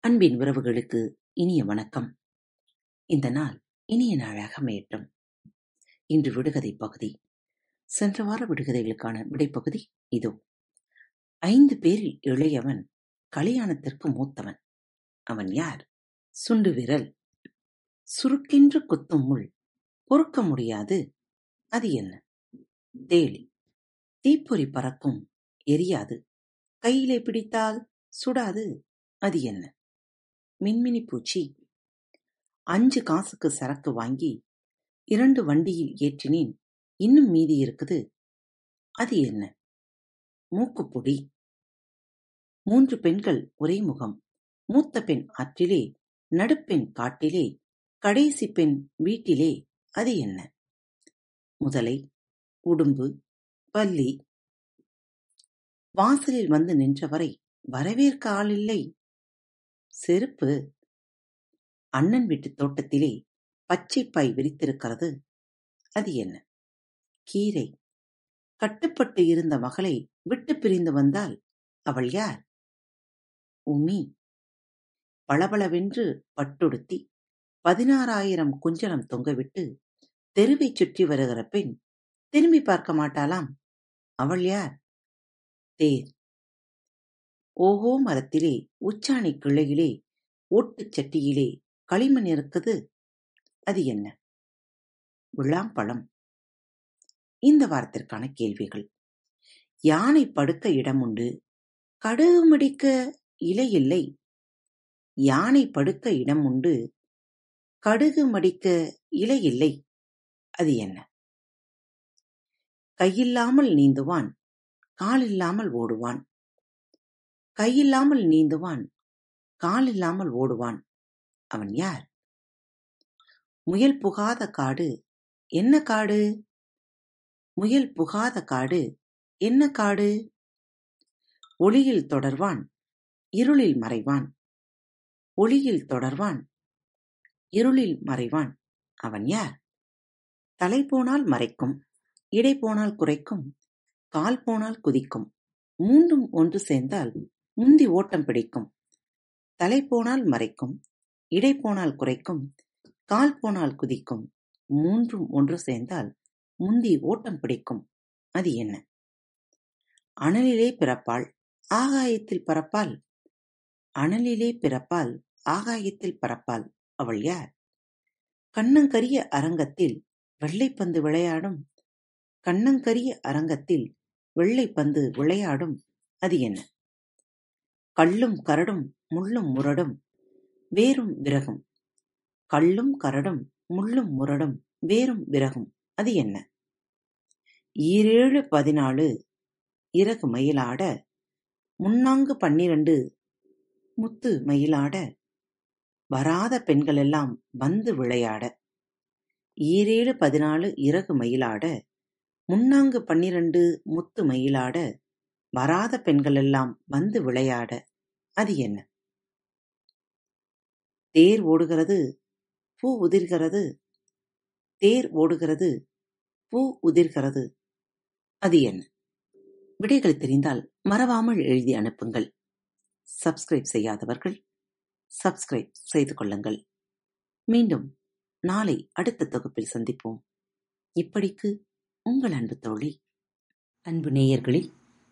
அன்பின் உறவுகளுக்கு இனிய வணக்கம். இந்த நாள் இனிய நாளாக அமையட்டும். இன்று விடுகதை பகுதி. சென்ற வார விடுகதைகளுக்கான விடைப்பகுதி இதோ. ஐந்து பேரில் இளையவன் கலியாணத்திற்கு மூத்தவன். அவன் யார்? சுண்டு விரல். சுருக்கென்று குத்தும் முள் பொறுக்க முடியாது. அது என்ன? தேளி. தீப்பொறி பறக்கும் எரியாது. கையிலே பிடித்தால் சுடாது. அது என்ன? மின்மினி பூச்சி. அஞ்சு காசுக்கு சரக்கு வாங்கி இரண்டு வண்டியில் ஏற்றினேன் இன்னும் மீதி இருக்குது. அது என்ன? மூக்குப்பொடி. மூன்று பெண்கள் ஒரே முகம். மூத்த பெண் ஆற்றிலே, நடுப்பெண் காட்டிலே, கடைசி பெண் வீட்டிலே. அது என்ன? முதலை, உடும்பு, பல்லி. வாசலில் வந்து நின்றவரை வரவேற்க ஆளில்லை. செருப்பு. அண்ணன் வீட்டுத் தோட்டத்திலே பச்சைப்பாய் விரித்திருக்கிறது. அது என்ன? கீரை. கட்டுப்பட்டு இருந்த மகளை விட்டுப் பிரிந்து வந்தால் அவள் யார்? உமி. பளபளவென்று பட்டுடுத்தி பதினாறாயிரம் குஞ்சலம் தொங்கவிட்டு தெருவைச் சுற்றி வருகிற பெண் திரும்பிப் பார்க்க மாட்டாளாம். அவள் யார்? தேர். ஓஹோ மரத்திலே உச்சாணிக் கிளையிலே ஓட்டுச் சட்டியிலே களிமண் இருக்குது. அது என்ன? விழாம்பழம் இந்த வாரத்திற்கான கேள்விகள். யானை படுக்க இடமுண்டு. கடுகு மடிக்க இலை இல்லை. யானை படுக்க இடம் உண்டு. கடுகு மடிக்க இலை இல்லை. அது என்ன? கையில்லாமல் நீந்துவான். காலில்லாமல் ஓடுவான். கையில்லாமல் நீந்துவான். காலில்லாமல் ஓடுவான். அவன் யார்? முயல் புகாத காடு. என்ன காடு? முயல் புகாத காடு. என்ன காடு? ஒளியில் தொடர்வான். இருளில் மறைவான். ஒளியில் தொடர்வான். இருளில் மறைவான். அவன் யார்? தலை போனால் மறைக்கும். இடை போனால் குறைக்கும். கால் போனால் குதிக்கும். மூன்றும் ஒன்று சேர்ந்தால் முந்தி ஓட்டம் பிடிக்கும். தலை போனால் மறைக்கும். இடை போனால் குறைக்கும். கால் போனால் குதிக்கும். மூன்றும் ஒன்று சேர்ந்தால் முந்தி ஓட்டம் பிடிக்கும். அது என்ன? அனலிலே பிறப்பாள். ஆகாயத்தில் பறப்பாள். அனலிலே பிறப்பாள். ஆகாயத்தில் பறப்பாள். அவள் யார்? கண்ணங்கரிய அரங்கத்தில் வெள்ளைப்பந்து விளையாடும். கண்ணங்கரிய அரங்கத்தில் வெள்ளைப்பந்து விளையாடும். அது என்ன? கள்ளும் கரடும் முள்ளும் முரடும் வேரும் விறகும். கள்ளும் கரடும் முள்ளும் முரடும் வேரும் விறகும். அது என்ன? ஈரேழு பதினாலு இறகு மயிலாட முன்னாங்கு பன்னிரண்டு முத்து மயிலாட வராத பெண்களெல்லாம் வந்து விளையாட. ஈரேழு பதினாலு இறகு மயிலாட முன்னாங்கு பன்னிரண்டு முத்து மயிலாட வராத பெண்களெல்லாம் வந்து விளையாட. அது என்ன? தேர் ஓடுகிறது. பூ உதிர்கிறது. தேர் ஓடுகிறது. பூ உதிர்கிறது. அது என்ன? விடைகள் தெரிந்தால் மறவாமல் எழுதி அனுப்புங்கள். சப்ஸ்கிரைப் செய்யாதவர்கள் சப்ஸ்கிரைப் செய்து கொள்ளுங்கள். மீண்டும் நாளை அடுத்த தொகுப்பில் சந்திப்போம். இப்படிக்கு உங்கள் அன்பு தோழி. அன்பு நேயர்களில்